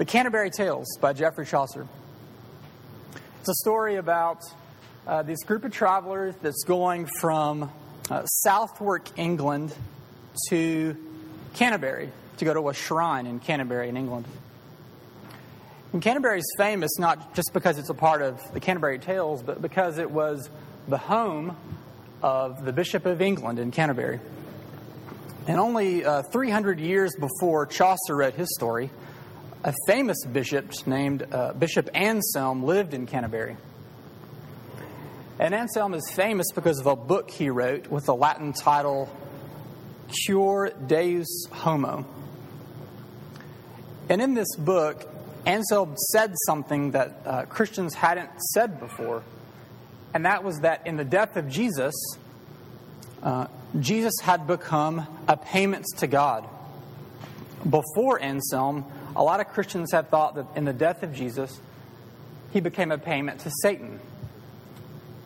The Canterbury Tales by Geoffrey Chaucer. It's a story about uh, this group of travelers that's going from uh, Southwark, England to Canterbury to go to a shrine in Canterbury, in England. And Canterbury is famous not just because it's a part of the Canterbury Tales, but because it was the home of the Bishop of England in Canterbury. And only uh, 300 years before Chaucer wrote his story, a famous bishop named uh, Bishop Anselm lived in Canterbury. And Anselm is famous because of a book he wrote with the Latin title Cur Deus Homo. And in this book, Anselm said something that uh, Christians hadn't said before, and that was that in the death of Jesus, uh, Jesus had become a payment to God. Before Anselm, a lot of Christians had thought that in the death of Jesus, he became a payment to Satan.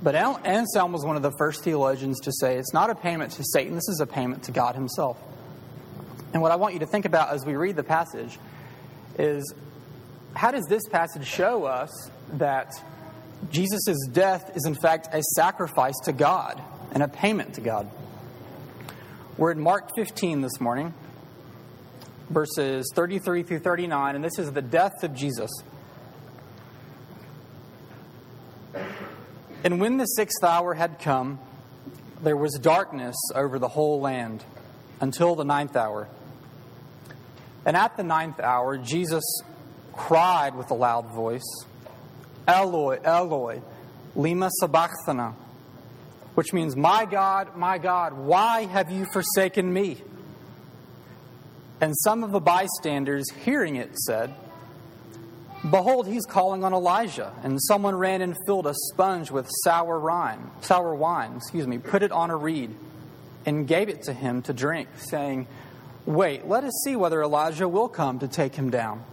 But Anselm was one of the first theologians to say it's not a payment to Satan, this is a payment to God himself. And what I want you to think about as we read the passage is how does this passage show us that Jesus' death is in fact a sacrifice to God and a payment to God? We're in Mark 15 this morning, verses 33 through 39, and this is the death of Jesus. And when the sixth hour had come, there was darkness over the whole land until the ninth hour. And at the ninth hour, Jesus cried with a loud voice, Eloi, Eloi, lima sabachthana, which means, My God, my God, why have you forsaken me? And some of the bystanders, hearing it, said, Behold, he's calling on Elijah. And someone ran and filled a sponge with sour wine, sour wine, excuse me, put it on a reed, and gave it to him to drink, saying, Wait, let us see whether Elijah will come to take him down.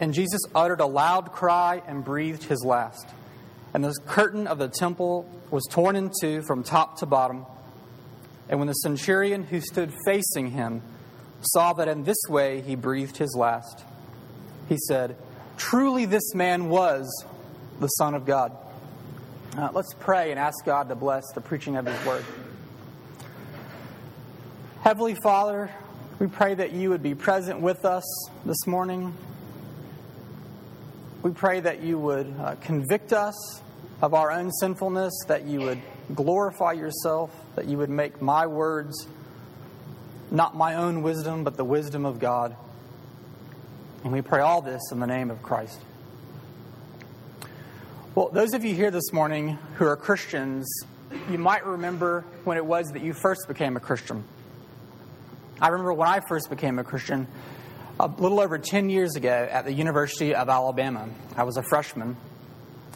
And Jesus uttered a loud cry and breathed his last. And the curtain of the temple was torn in two from top to bottom. And when the centurion who stood facing him saw that in this way he breathed his last, he said, Truly this man was the Son of God. Uh, let's pray and ask God to bless the preaching of his word. Heavenly Father, we pray that you would be present with us this morning. We pray that you would uh, convict us of our own sinfulness, that you would glorify yourself, that you would make my words not my own wisdom, but the wisdom of God. And we pray all this in the name of Christ. Well, those of you here this morning who are Christians, you might remember when it was that you first became a Christian. I remember when I first became a Christian a little over 10 years ago at the University of Alabama. I was a freshman.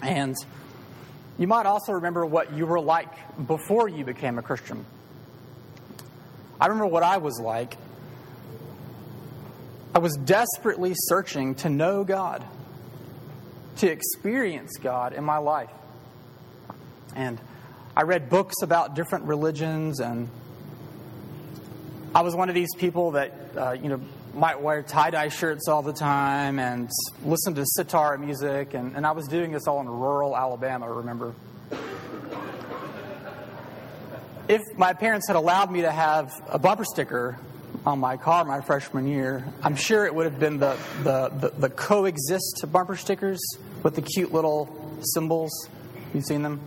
And you might also remember what you were like before you became a Christian. I remember what I was like. I was desperately searching to know God, to experience God in my life. And I read books about different religions, and I was one of these people that, uh, you know, might wear tie dye shirts all the time and listen to sitar music, and, and I was doing this all in rural Alabama, remember? if my parents had allowed me to have a bumper sticker on my car my freshman year, I'm sure it would have been the, the, the, the coexist bumper stickers with the cute little symbols. You've seen them?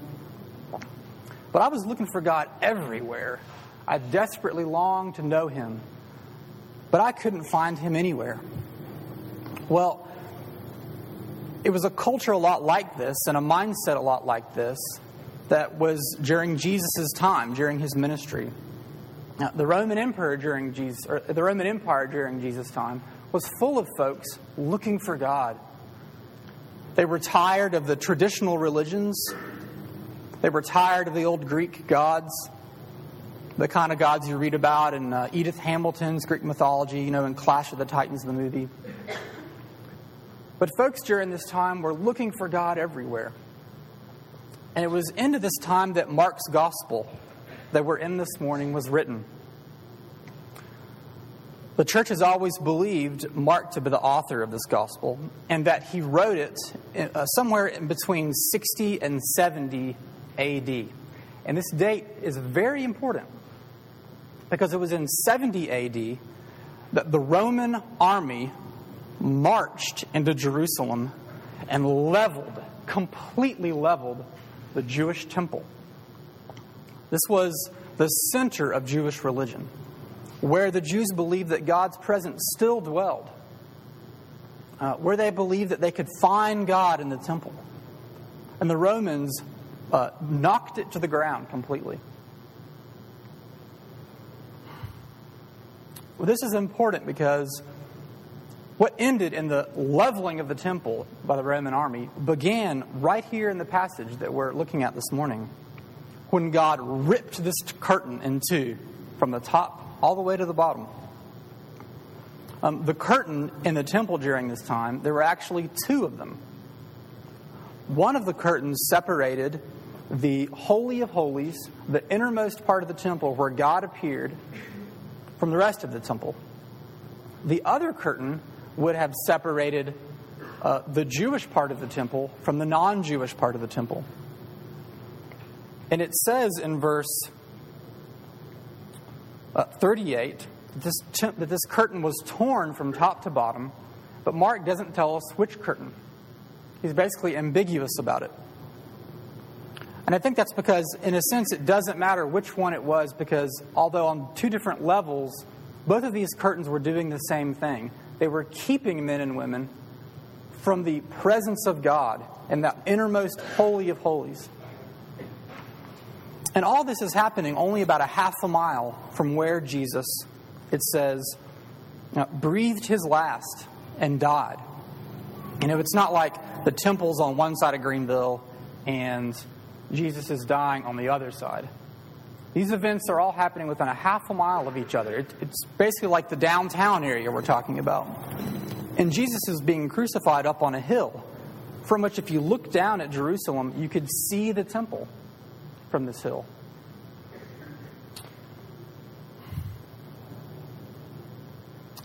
But I was looking for God everywhere. I desperately longed to know Him, but I couldn't find Him anywhere. Well, it was a culture a lot like this and a mindset a lot like this that was during Jesus' time, during his ministry. Now, the Roman Emperor during Jesus, or the Roman Empire during Jesus' time was full of folks looking for God. They were tired of the traditional religions. They were tired of the old Greek gods, the kind of gods you read about in uh, Edith Hamilton's Greek mythology, you know, in Clash of the Titans, the movie. But folks during this time were looking for God everywhere. And it was into this time that Mark's gospel that we're in this morning was written. The church has always believed Mark to be the author of this gospel and that he wrote it uh, somewhere in between 60 and 70 AD. And this date is very important because it was in 70 AD that the Roman army marched into Jerusalem and leveled, completely leveled, the Jewish temple. This was the center of Jewish religion, where the Jews believed that God's presence still dwelled, uh, where they believed that they could find God in the temple. And the Romans uh, knocked it to the ground completely. Well, this is important because what ended in the leveling of the temple by the Roman army began right here in the passage that we're looking at this morning when God ripped this curtain in two from the top all the way to the bottom. Um, the curtain in the temple during this time, there were actually two of them. One of the curtains separated the Holy of Holies, the innermost part of the temple where God appeared, from the rest of the temple. The other curtain would have separated uh, the Jewish part of the temple from the non Jewish part of the temple. And it says in verse uh, 38 that this, that this curtain was torn from top to bottom, but Mark doesn't tell us which curtain. He's basically ambiguous about it. And I think that's because, in a sense, it doesn't matter which one it was, because although on two different levels, both of these curtains were doing the same thing. They were keeping men and women from the presence of God and that innermost holy of holies. And all this is happening only about a half a mile from where Jesus, it says, breathed his last and died. You know, it's not like the temple's on one side of Greenville and Jesus is dying on the other side. These events are all happening within a half a mile of each other. It, it's basically like the downtown area we're talking about. And Jesus is being crucified up on a hill from which, if you look down at Jerusalem, you could see the temple from this hill.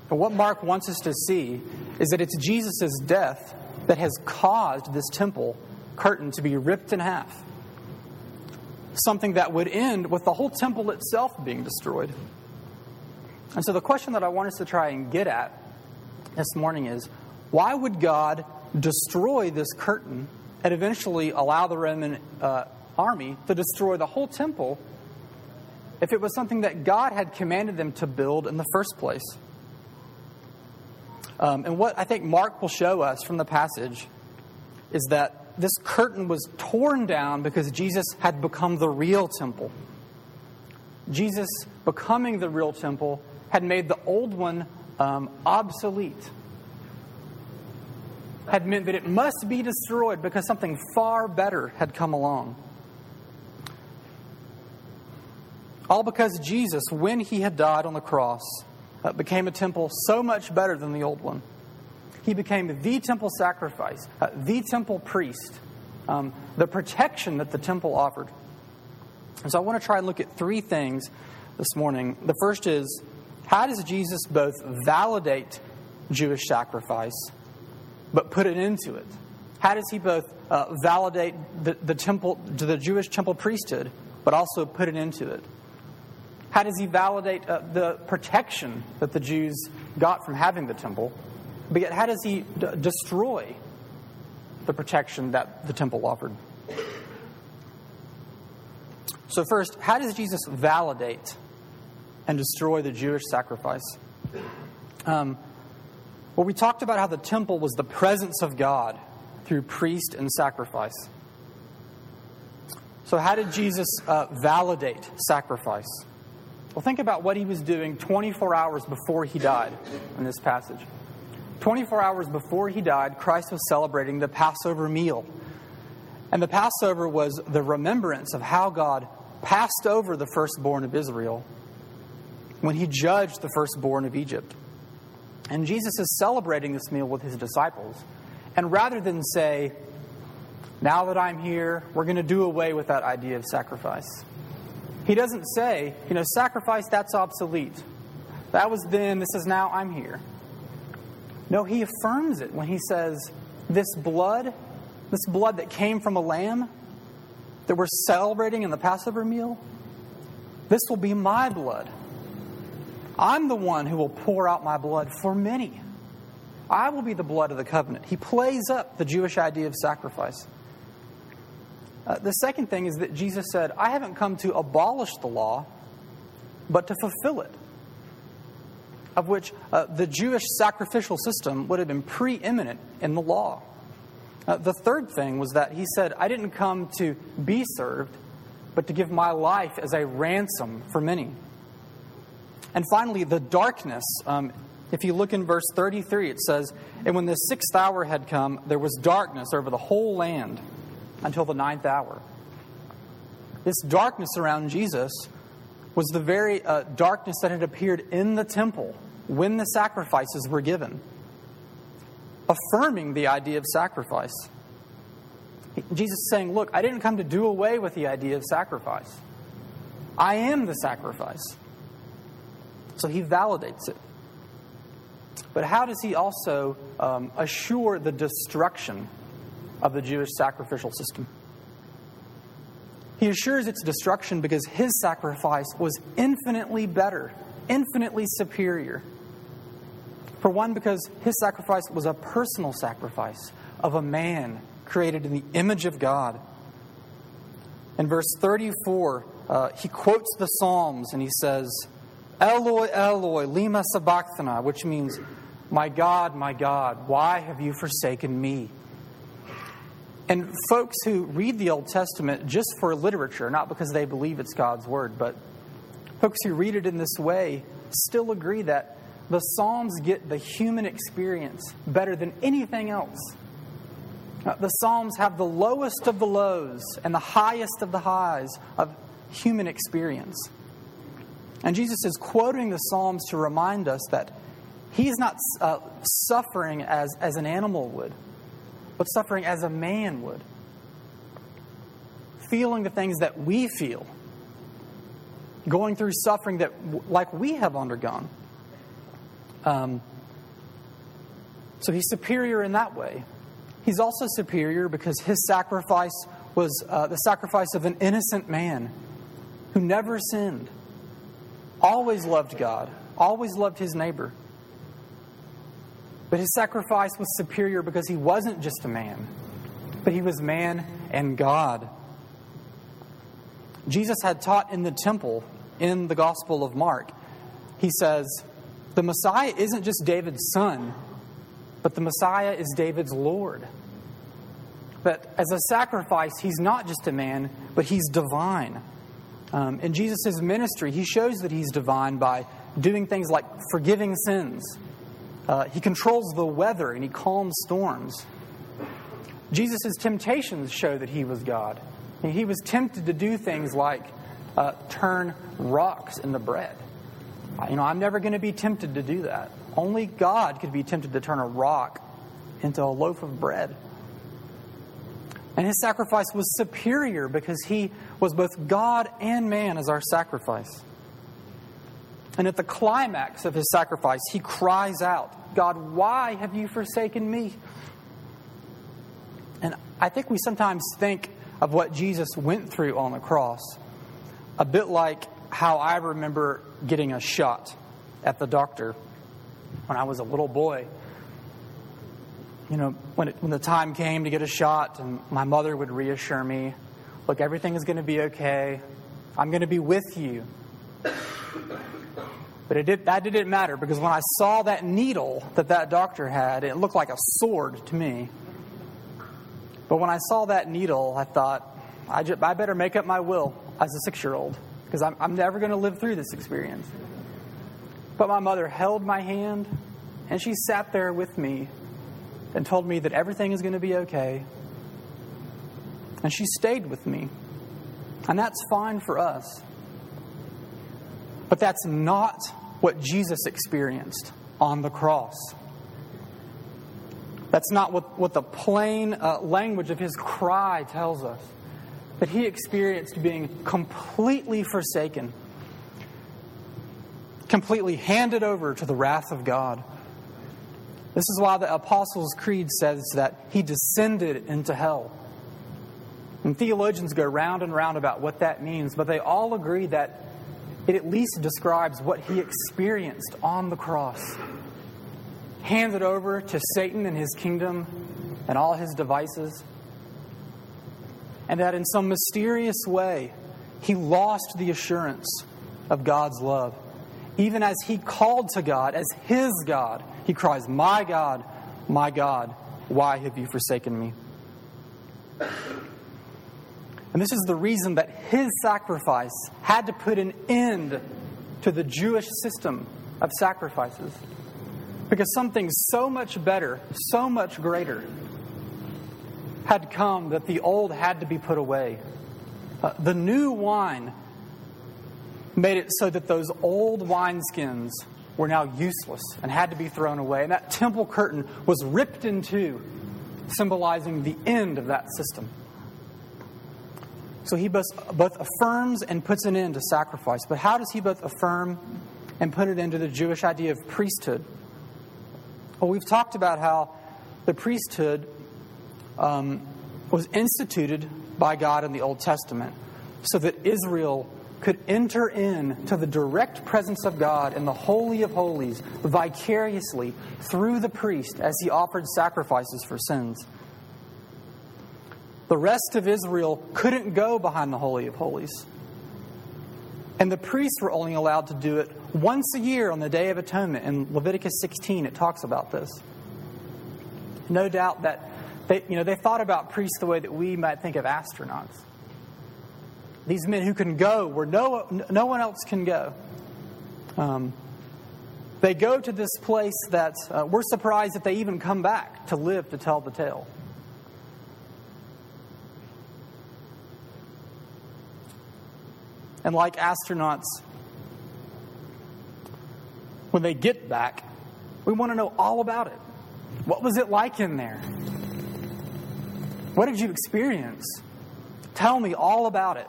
But what Mark wants us to see is that it's Jesus' death that has caused this temple curtain to be ripped in half something that would end with the whole temple itself being destroyed. And so, the question that I want us to try and get at this morning is why would God destroy this curtain and eventually allow the Roman uh, army to destroy the whole temple if it was something that God had commanded them to build in the first place? Um, and what I think Mark will show us from the passage is that this curtain was torn down because Jesus had become the real temple. Jesus becoming the real temple had made the old one um, obsolete, had meant that it must be destroyed because something far better had come along. All because Jesus, when he had died on the cross, uh, became a temple so much better than the old one. He became the temple sacrifice, uh, the temple priest, um, the protection that the temple offered. And so I want to try and look at three things this morning. The first is how does Jesus both validate Jewish sacrifice but put it into it? How does he both uh, validate the, the temple, to the Jewish temple priesthood, but also put it into it? How does he validate uh, the protection that the Jews got from having the temple? But yet, how does he d- destroy the protection that the temple offered? So, first, how does Jesus validate and destroy the Jewish sacrifice? Um, well, we talked about how the temple was the presence of God through priest and sacrifice. So, how did Jesus uh, validate sacrifice? Well, think about what he was doing 24 hours before he died in this passage. 24 hours before he died, Christ was celebrating the Passover meal. And the Passover was the remembrance of how God passed over the firstborn of Israel when he judged the firstborn of Egypt. And Jesus is celebrating this meal with his disciples. And rather than say, now that I'm here, we're going to do away with that idea of sacrifice, he doesn't say, you know, sacrifice, that's obsolete. That was then, this is now, I'm here. No, he affirms it when he says, This blood, this blood that came from a lamb that we're celebrating in the Passover meal, this will be my blood. I'm the one who will pour out my blood for many. I will be the blood of the covenant. He plays up the Jewish idea of sacrifice. Uh, the second thing is that Jesus said, I haven't come to abolish the law, but to fulfill it. Of which uh, the Jewish sacrificial system would have been preeminent in the law. Uh, the third thing was that he said, I didn't come to be served, but to give my life as a ransom for many. And finally, the darkness. Um, if you look in verse 33, it says, And when the sixth hour had come, there was darkness over the whole land until the ninth hour. This darkness around Jesus was the very uh, darkness that had appeared in the temple when the sacrifices were given, affirming the idea of sacrifice. Jesus is saying, Look, I didn't come to do away with the idea of sacrifice. I am the sacrifice. So he validates it. But how does he also um, assure the destruction of the Jewish sacrificial system? He assures its destruction because his sacrifice was infinitely better, infinitely superior. For one, because his sacrifice was a personal sacrifice of a man created in the image of God. In verse 34, uh, he quotes the Psalms and he says, Eloi, Eloi, lima sabachthani, which means, My God, my God, why have you forsaken me? And folks who read the Old Testament just for literature, not because they believe it's God's Word, but folks who read it in this way still agree that the Psalms get the human experience better than anything else. Uh, the Psalms have the lowest of the lows and the highest of the highs of human experience. And Jesus is quoting the Psalms to remind us that he's not uh, suffering as, as an animal would, but suffering as a man would. Feeling the things that we feel, going through suffering that, like we have undergone. Um, so he's superior in that way. He's also superior because his sacrifice was uh, the sacrifice of an innocent man who never sinned always loved God, always loved his neighbor. But his sacrifice was superior because he wasn't just a man, but he was man and God. Jesus had taught in the temple in the Gospel of Mark. He says, The Messiah isn't just David's son, but the Messiah is David's Lord. But as a sacrifice, he's not just a man, but he's divine. Um, in Jesus' ministry, he shows that he's divine by doing things like forgiving sins. Uh, he controls the weather and he calms storms. Jesus' temptations show that he was God. He was tempted to do things like uh, turn rocks into bread. You know, I'm never going to be tempted to do that. Only God could be tempted to turn a rock into a loaf of bread. And his sacrifice was superior because he was both God and man as our sacrifice. And at the climax of his sacrifice, he cries out, God, why have you forsaken me? And I think we sometimes think of what Jesus went through on the cross a bit like how I remember getting a shot at the doctor when I was a little boy you know, when, it, when the time came to get a shot, and my mother would reassure me, look, everything is going to be okay. I'm going to be with you. But it did, that didn't matter because when I saw that needle that that doctor had, it looked like a sword to me. But when I saw that needle, I thought, I, just, I better make up my will as a six year old because I'm, I'm never going to live through this experience. But my mother held my hand and she sat there with me and told me that everything is going to be okay. And she stayed with me. And that's fine for us. But that's not what Jesus experienced on the cross. That's not what, what the plain uh, language of his cry tells us. That he experienced being completely forsaken. completely handed over to the wrath of God. This is why the Apostles' Creed says that he descended into hell. And theologians go round and round about what that means, but they all agree that it at least describes what he experienced on the cross. Handed over to Satan and his kingdom and all his devices. And that in some mysterious way, he lost the assurance of God's love. Even as he called to God as his God, he cries, My God, my God, why have you forsaken me? And this is the reason that his sacrifice had to put an end to the Jewish system of sacrifices. Because something so much better, so much greater, had come that the old had to be put away. Uh, the new wine made it so that those old wineskins were now useless and had to be thrown away. And that temple curtain was ripped in two, symbolizing the end of that system. So he both, both affirms and puts an end to sacrifice. But how does he both affirm and put it into the Jewish idea of priesthood? Well, we've talked about how the priesthood um, was instituted by God in the Old Testament so that Israel could enter into the direct presence of God in the Holy of Holies vicariously through the priest as he offered sacrifices for sins. The rest of Israel couldn't go behind the Holy of Holies. And the priests were only allowed to do it once a year on the Day of Atonement. In Leviticus 16, it talks about this. No doubt that they, you know, they thought about priests the way that we might think of astronauts. These men who can go where no, no one else can go. Um, they go to this place that uh, we're surprised that they even come back to live to tell the tale. And like astronauts, when they get back, we want to know all about it. What was it like in there? What did you experience? Tell me all about it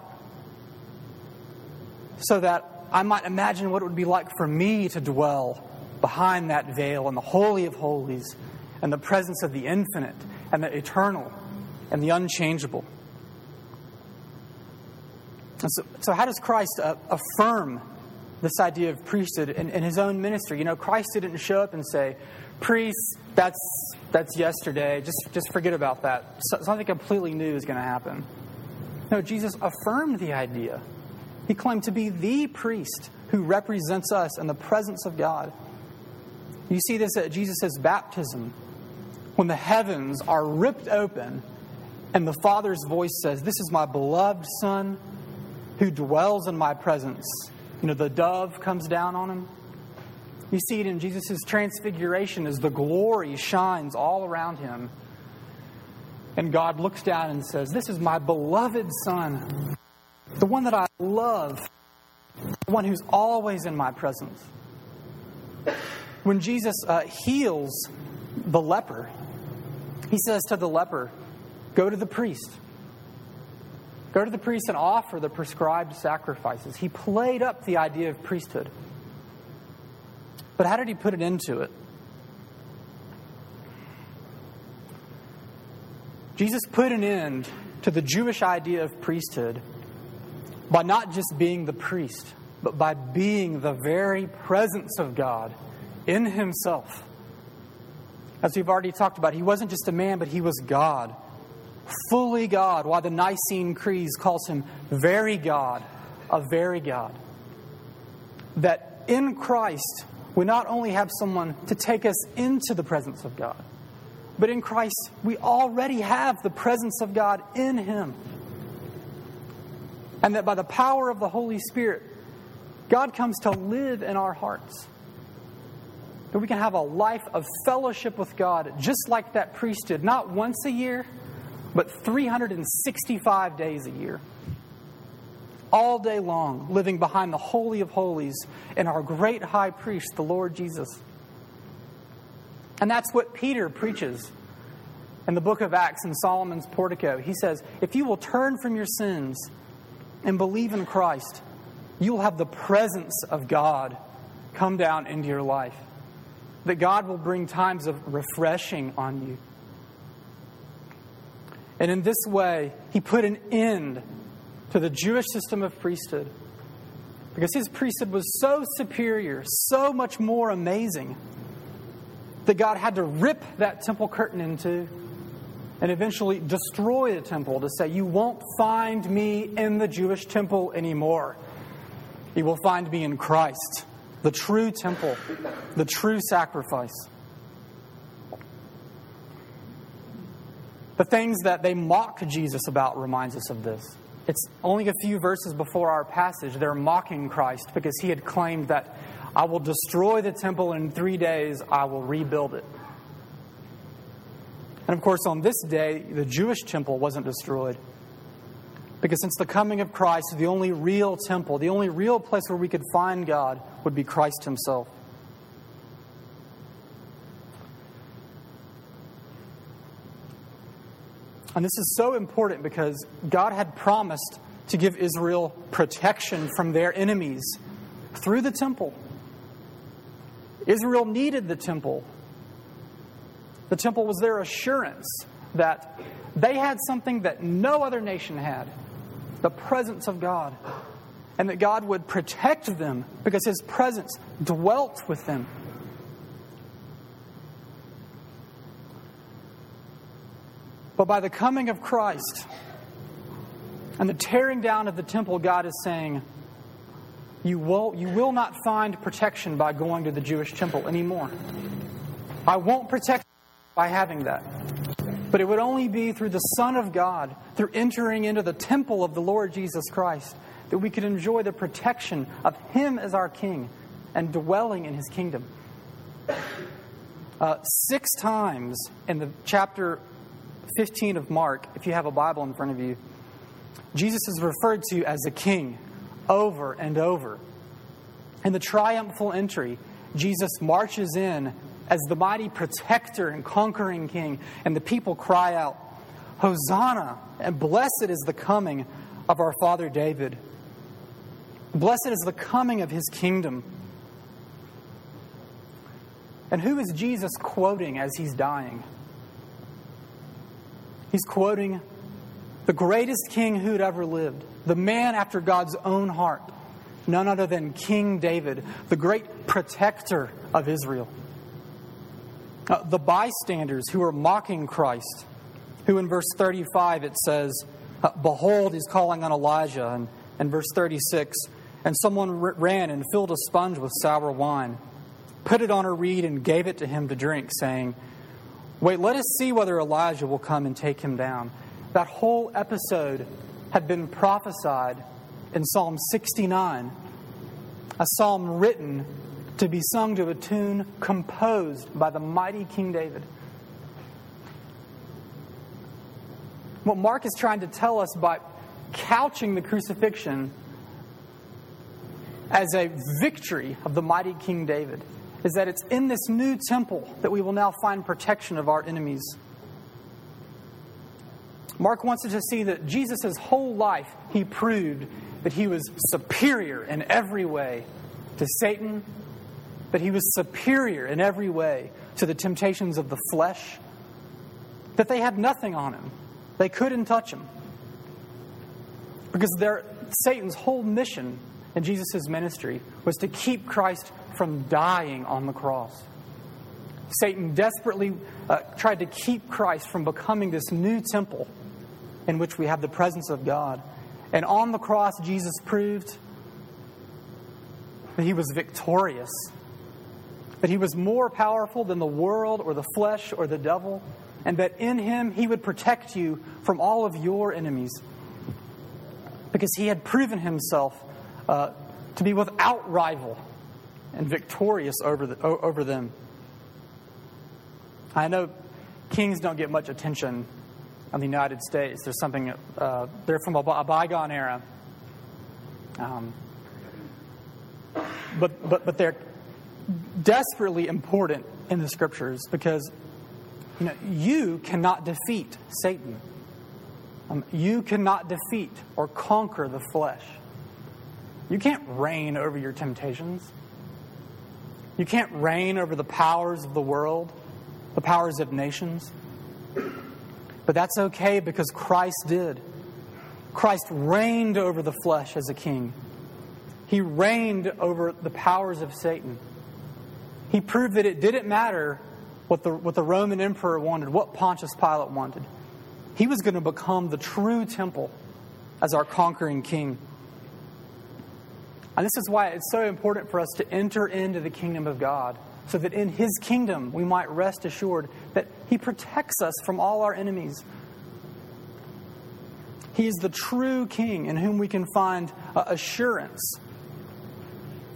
so that I might imagine what it would be like for me to dwell behind that veil in the Holy of Holies and the presence of the infinite and the eternal and the unchangeable. And so, so, how does Christ uh, affirm this idea of priesthood in, in, his own ministry? You know, Christ didn't show up and say, "Priests, that's that's yesterday. Just just forget about that. So, something completely new is going to happen." No, Jesus affirmed the idea he claimed to be the priest who represents us in the presence of God. You see this at Jesus' baptism, when the heavens are ripped open and the Father's voice says, This is my beloved Son who dwells in my presence. You know, the dove comes down on him. You see it in Jesus' transfiguration as the glory shines all around him. And God looks down and says, This is my beloved Son the one that I love, the one who's always in my presence. When Jesus uh, heals the leper, he says to the leper, Go to the priest. Go to the priest and offer the prescribed sacrifices. He played up the idea of priesthood. But how did he put it into it? Jesus put an end to the Jewish idea of priesthood by not just being the priest, but by being the very presence of God in himself. As we've already talked about, he wasn't just a man, but he was God, fully God, why the Nicene Creed calls him very God, a very God. That in Christ, we not only have someone to take us into the presence of God, but in Christ, we already have the presence of God in him. And that by the power of the Holy Spirit, God comes to live in our hearts. That we can have a life of fellowship with God, just like that priest did, not once a year, but 365 days a year. All day long, living behind the Holy of Holies and our great high priest, the Lord Jesus. And that's what Peter preaches in the book of Acts in Solomon's portico. He says, If you will turn from your sins and believe in Christ, you will have the presence of God come down into your life, that God will bring times of refreshing on you. And in this way, he put an end to the Jewish system of priesthood because his priesthood was so superior, so much more amazing, that God had to rip that temple curtain into and eventually destroy the temple to say, You won't find me in the Jewish temple anymore. You will find me in Christ, the true temple, the true sacrifice. The things that they mock Jesus about reminds us of this. It's only a few verses before our passage. They're mocking Christ because he had claimed that I will destroy the temple in three days, I will rebuild it. And of course, on this day, the Jewish temple wasn't destroyed. Because since the coming of Christ, the only real temple, the only real place where we could find God would be Christ Himself. And this is so important because God had promised to give Israel protection from their enemies through the temple. Israel needed the temple the temple was their assurance that they had something that no other nation had the presence of God. And that God would protect them because His presence dwelt with them. But by the coming of Christ and the tearing down of the temple, God is saying, you will, you will not find protection by going to the Jewish temple anymore. I won't protect by having that. But it would only be through the Son of God, through entering into the temple of the Lord Jesus Christ, that we could enjoy the protection of Him as our King and dwelling in His kingdom. Uh, six times in the chapter 15 of Mark, if you have a Bible in front of you, Jesus is referred to as a king over and over. In the triumphal entry, Jesus marches in as the mighty protector and conquering king. And the people cry out, Hosanna, and blessed is the coming of our father David. Blessed is the coming of his kingdom. And who is Jesus quoting as he's dying? He's quoting the greatest king who'd ever lived, the man after God's own heart, none other than King David, the great protector of Israel. Uh, the bystanders who are mocking Christ, who in verse 35 it says, uh, Behold, he's calling on Elijah. And, and verse 36, and someone ran and filled a sponge with sour wine, put it on a reed, and gave it to him to drink, saying, Wait, let us see whether Elijah will come and take him down. That whole episode had been prophesied in Psalm 69, a psalm written to be sung to a tune composed by the mighty King David. What Mark is trying to tell us by couching the crucifixion as a victory of the mighty King David is that it's in this new temple that we will now find protection of our enemies. Mark wants us to see that Jesus' whole life, he proved that he was superior in every way to Satan that he was superior in every way to the temptations of the flesh, that they had nothing on him. They couldn't touch him. Because Satan's whole mission in Jesus' ministry was to keep Christ from dying on the cross. Satan desperately uh, tried to keep Christ from becoming this new temple in which we have the presence of God. And on the cross, Jesus proved that he was victorious that he was more powerful than the world or the flesh or the devil, and that in him he would protect you from all of your enemies. Because he had proven himself uh, to be without rival and victorious over, the, over them. I know kings don't get much attention in the United States. There's something, uh, they're from a, a bygone era. Um, but, but, but they're desperately important in the scriptures because you, know, you cannot defeat Satan. Um, you cannot defeat or conquer the flesh. You can't reign over your temptations. You can't reign over the powers of the world, the powers of nations. But that's okay because Christ did. Christ reigned over the flesh as a king. He reigned over the powers of Satan. He proved that it didn't matter what the, what the Roman emperor wanted, what Pontius Pilate wanted. He was going to become the true temple as our conquering king. And this is why it's so important for us to enter into the kingdom of God, so that in his kingdom we might rest assured that he protects us from all our enemies. He is the true king in whom we can find uh, assurance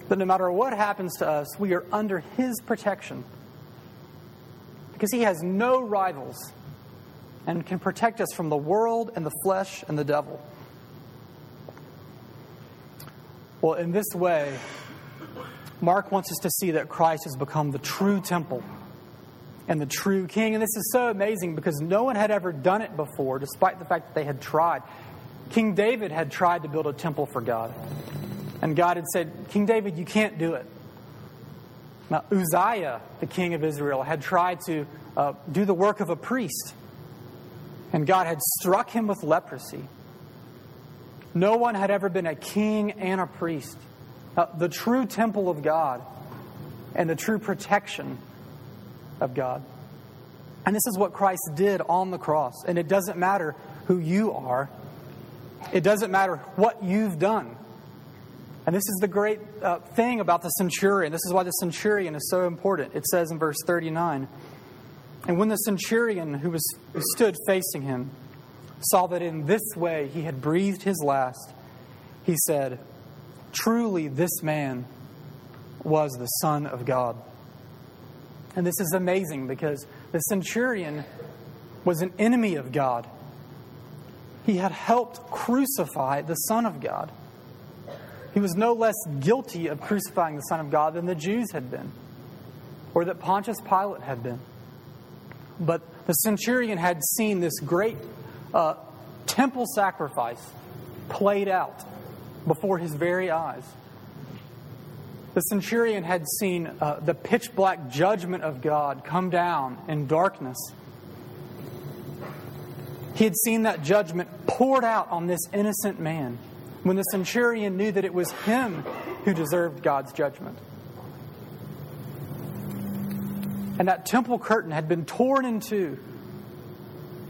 that no matter what happens to us, we are under his protection. Because he has no rivals and can protect us from the world and the flesh and the devil. Well, in this way, Mark wants us to see that Christ has become the true temple and the true king. And this is so amazing because no one had ever done it before, despite the fact that they had tried. King David had tried to build a temple for God. And God had said, King David, you can't do it. Now, Uzziah, the king of Israel, had tried to uh, do the work of a priest. And God had struck him with leprosy. No one had ever been a king and a priest. Uh, the true temple of God and the true protection of God. And this is what Christ did on the cross. And it doesn't matter who you are, it doesn't matter what you've done. And this is the great uh, thing about the centurion. This is why the centurion is so important. It says in verse 39 And when the centurion who, was, who stood facing him saw that in this way he had breathed his last, he said, Truly, this man was the Son of God. And this is amazing because the centurion was an enemy of God. He had helped crucify the Son of God. He was no less guilty of crucifying the Son of God than the Jews had been, or that Pontius Pilate had been. But the centurion had seen this great uh, temple sacrifice played out before his very eyes. The centurion had seen uh, the pitch black judgment of God come down in darkness. He had seen that judgment poured out on this innocent man when the centurion knew that it was him who deserved God's judgment. And that temple curtain had been torn in two,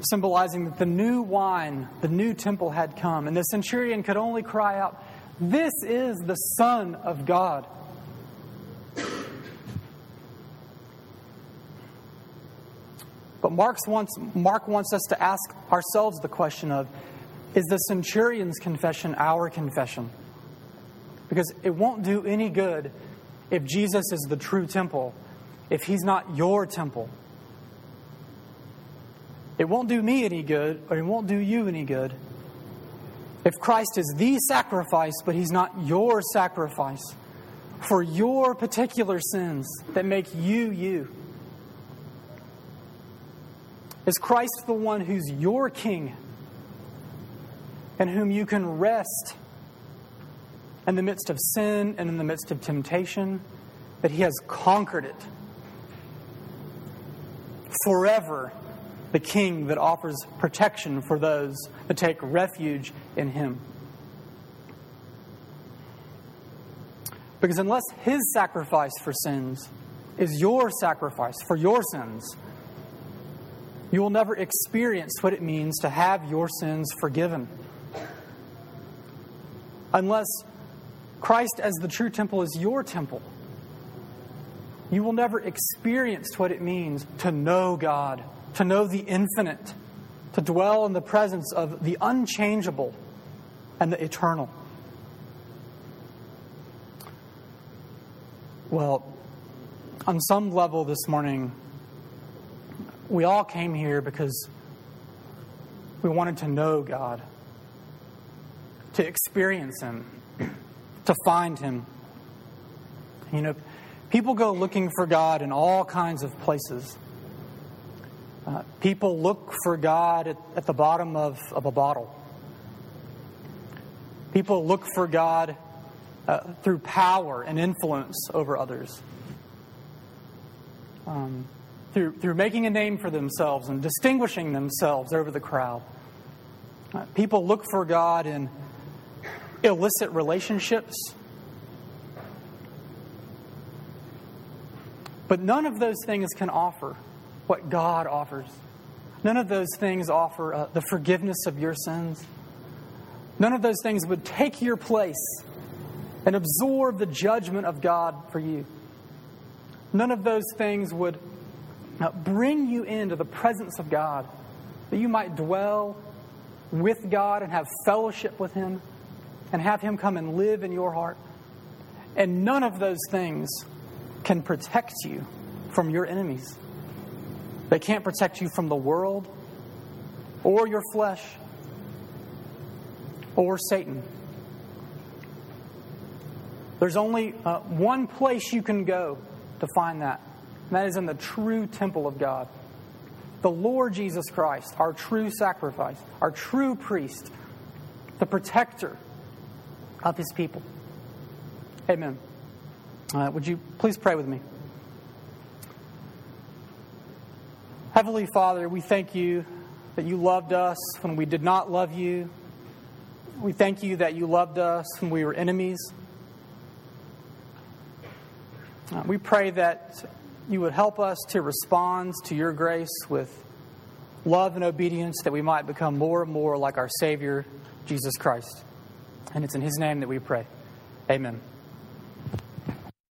symbolizing that the new wine, the new temple had come. And the centurion could only cry out, This is the Son of God. But Mark's wants, Mark wants us to ask ourselves the question of is the centurion's confession our confession? Because it won't do any good if Jesus is the true temple, if he's not your temple. It won't do me any good, or it won't do you any good. If Christ is the sacrifice, but he's not your sacrifice for your particular sins that make you you. Is Christ the one who's your king and whom you can rest in the midst of sin and in the midst of temptation, that He has conquered it. Forever, the King that offers protection for those that take refuge in Him. Because unless His sacrifice for sins is your sacrifice for your sins, you will never experience what it means to have your sins forgiven unless Christ as the true temple is your temple. You will never experience what it means to know God, to know the infinite, to dwell in the presence of the unchangeable and the eternal. Well, on some level this morning, we all came here because we wanted to know God to experience Him, to find Him. You know, people go looking for God in all kinds of places. Uh, people look for God at, at the bottom of, of a bottle. People look for God uh, through power and influence over others. um, through, through making a name for themselves and distinguishing themselves over the crowd. Uh, people look for God in illicit relationships. But none of those things can offer what God offers. None of those things offer uh, the forgiveness of your sins. None of those things would take your place and absorb the judgment of God for you. None of those things would uh, bring you into the presence of God, that you might dwell with God and have fellowship with Him and have Him come and live in your heart. And none of those things can protect you from your enemies. They can't protect you from the world or your flesh or Satan. There's only uh, one place you can go to find that, and that is in the true temple of God. The Lord Jesus Christ, our true sacrifice, our true priest, the protector of his people. Amen. Uh, would you please pray with me? Heavenly Father, we thank you that you loved us when we did not love you. We thank you that you loved us when we were enemies. Uh, we pray that you would help us to respond to your grace with love and obedience, that we might become more and more like our Savior, Jesus Christ. And it's in His name that we pray. Amen.